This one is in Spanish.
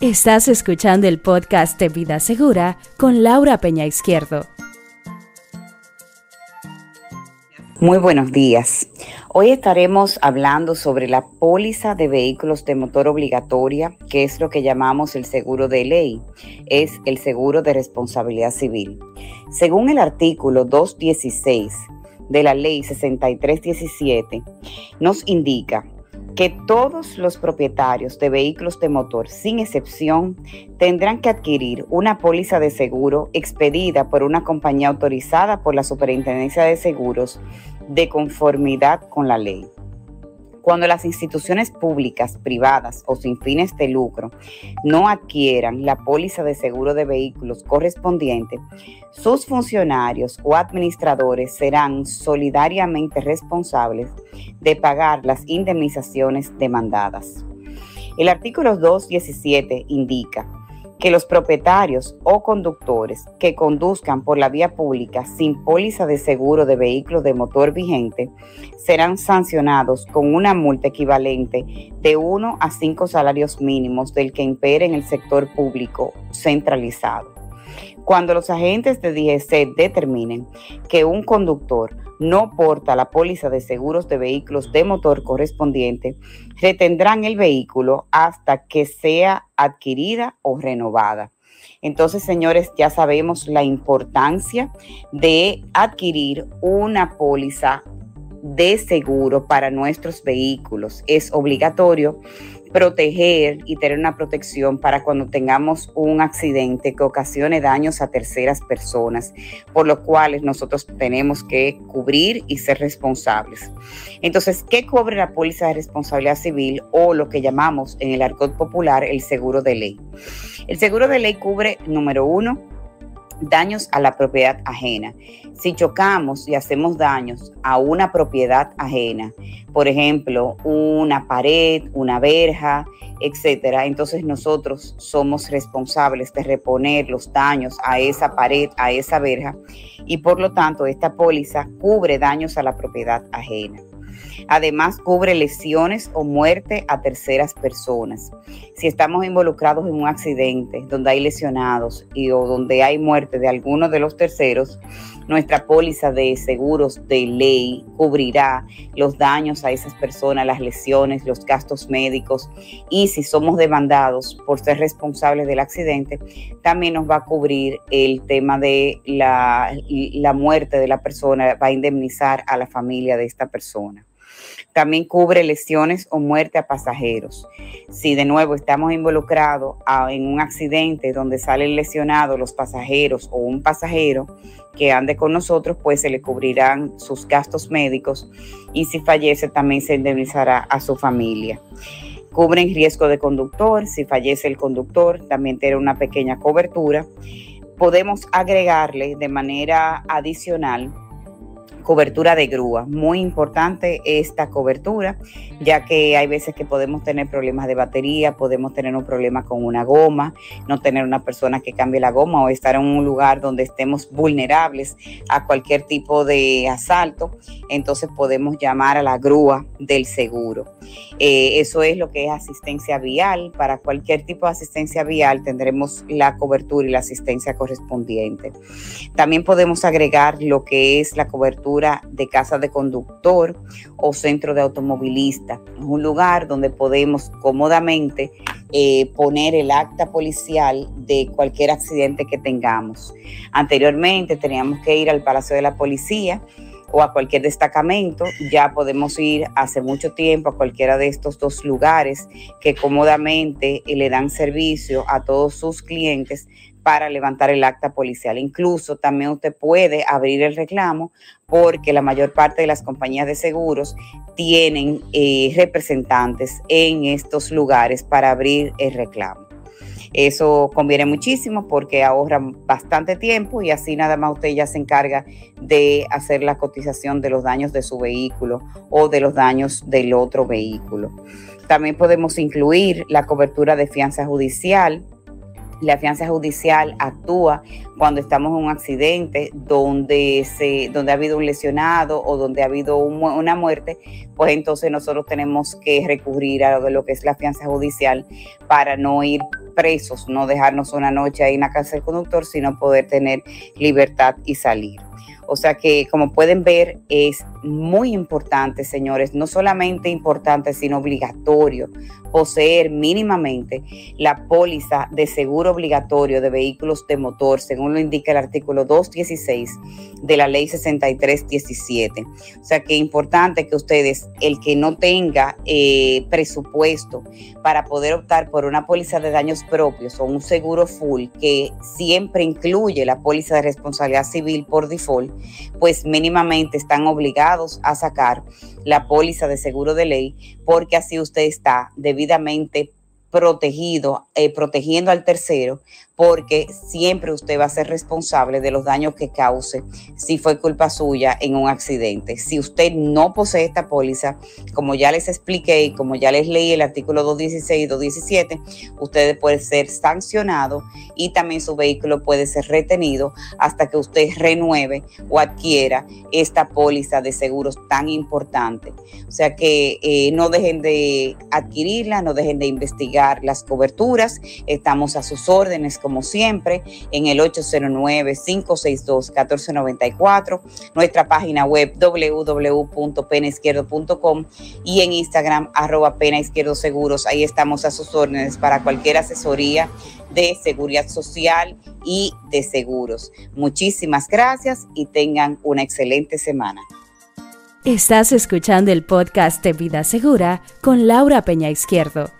Estás escuchando el podcast de Vida Segura con Laura Peña Izquierdo. Muy buenos días. Hoy estaremos hablando sobre la póliza de vehículos de motor obligatoria, que es lo que llamamos el seguro de ley. Es el seguro de responsabilidad civil. Según el artículo 216 de la ley 6317, nos indica que todos los propietarios de vehículos de motor, sin excepción, tendrán que adquirir una póliza de seguro expedida por una compañía autorizada por la Superintendencia de Seguros de conformidad con la ley. Cuando las instituciones públicas, privadas o sin fines de lucro no adquieran la póliza de seguro de vehículos correspondiente, sus funcionarios o administradores serán solidariamente responsables de pagar las indemnizaciones demandadas. El artículo 217 indica que los propietarios o conductores que conduzcan por la vía pública sin póliza de seguro de vehículos de motor vigente serán sancionados con una multa equivalente de 1 a 5 salarios mínimos del que impere en el sector público centralizado. Cuando los agentes de DGC determinen que un conductor no porta la póliza de seguros de vehículos de motor correspondiente, retendrán el vehículo hasta que sea adquirida o renovada. Entonces, señores, ya sabemos la importancia de adquirir una póliza de seguro para nuestros vehículos. Es obligatorio proteger y tener una protección para cuando tengamos un accidente que ocasione daños a terceras personas, por lo cual nosotros tenemos que cubrir y ser responsables. Entonces, ¿qué cubre la póliza de responsabilidad civil o lo que llamamos en el argot popular el seguro de ley? El seguro de ley cubre, número uno, daños a la propiedad ajena. Si chocamos y hacemos daños a una propiedad ajena, por ejemplo, una pared, una verja, etcétera, entonces nosotros somos responsables de reponer los daños a esa pared, a esa verja, y por lo tanto esta póliza cubre daños a la propiedad ajena. Además, cubre lesiones o muerte a terceras personas. Si estamos involucrados en un accidente donde hay lesionados y o donde hay muerte de alguno de los terceros, nuestra póliza de seguros de ley cubrirá los daños a esas personas, las lesiones, los gastos médicos y si somos demandados por ser responsables del accidente, también nos va a cubrir el tema de la, la muerte de la persona, va a indemnizar a la familia de esta persona. También cubre lesiones o muerte a pasajeros. Si de nuevo estamos involucrados en un accidente donde salen lesionados los pasajeros o un pasajero que ande con nosotros, pues se le cubrirán sus gastos médicos y si fallece también se indemnizará a su familia. Cubren riesgo de conductor, si fallece el conductor también tiene una pequeña cobertura. Podemos agregarle de manera adicional cobertura de grúa. Muy importante esta cobertura, ya que hay veces que podemos tener problemas de batería, podemos tener un problema con una goma, no tener una persona que cambie la goma o estar en un lugar donde estemos vulnerables a cualquier tipo de asalto. Entonces podemos llamar a la grúa del seguro. Eh, eso es lo que es asistencia vial. Para cualquier tipo de asistencia vial tendremos la cobertura y la asistencia correspondiente. También podemos agregar lo que es la cobertura de casa de conductor o centro de automovilista. Es un lugar donde podemos cómodamente eh, poner el acta policial de cualquier accidente que tengamos. Anteriormente teníamos que ir al Palacio de la Policía o a cualquier destacamento, ya podemos ir hace mucho tiempo a cualquiera de estos dos lugares que cómodamente eh, le dan servicio a todos sus clientes para levantar el acta policial. Incluso también usted puede abrir el reclamo porque la mayor parte de las compañías de seguros tienen eh, representantes en estos lugares para abrir el reclamo. Eso conviene muchísimo porque ahorra bastante tiempo y así nada más usted ya se encarga de hacer la cotización de los daños de su vehículo o de los daños del otro vehículo. También podemos incluir la cobertura de fianza judicial la fianza judicial actúa cuando estamos en un accidente donde, se, donde ha habido un lesionado o donde ha habido una muerte, pues entonces nosotros tenemos que recurrir a lo, lo que es la fianza judicial para no ir presos, no dejarnos una noche ahí en la casa del conductor, sino poder tener libertad y salir. O sea que, como pueden ver, es muy importante, señores, no solamente importante, sino obligatorio poseer mínimamente la póliza de seguro obligatorio de vehículos de motor, según lo indica el artículo 216 de la ley 6317. O sea que es importante que ustedes, el que no tenga eh, presupuesto para poder optar por una póliza de daños propios o un seguro full que siempre incluye la póliza de responsabilidad civil por default, pues mínimamente están obligados a sacar la póliza de seguro de ley porque así usted está debidamente protegido, eh, protegiendo al tercero porque siempre usted va a ser responsable de los daños que cause si fue culpa suya en un accidente. Si usted no posee esta póliza, como ya les expliqué y como ya les leí el artículo 216 y 217, usted puede ser sancionado y también su vehículo puede ser retenido hasta que usted renueve o adquiera esta póliza de seguros tan importante. O sea que eh, no dejen de adquirirla, no dejen de investigar las coberturas. Estamos a sus órdenes como siempre, en el 809-562-1494, nuestra página web www.penaizquierdo.com y en Instagram arroba pena izquierdo. Ahí estamos a sus órdenes para cualquier asesoría de seguridad social y de seguros. Muchísimas gracias y tengan una excelente semana. Estás escuchando el podcast de Vida Segura con Laura Peña Izquierdo.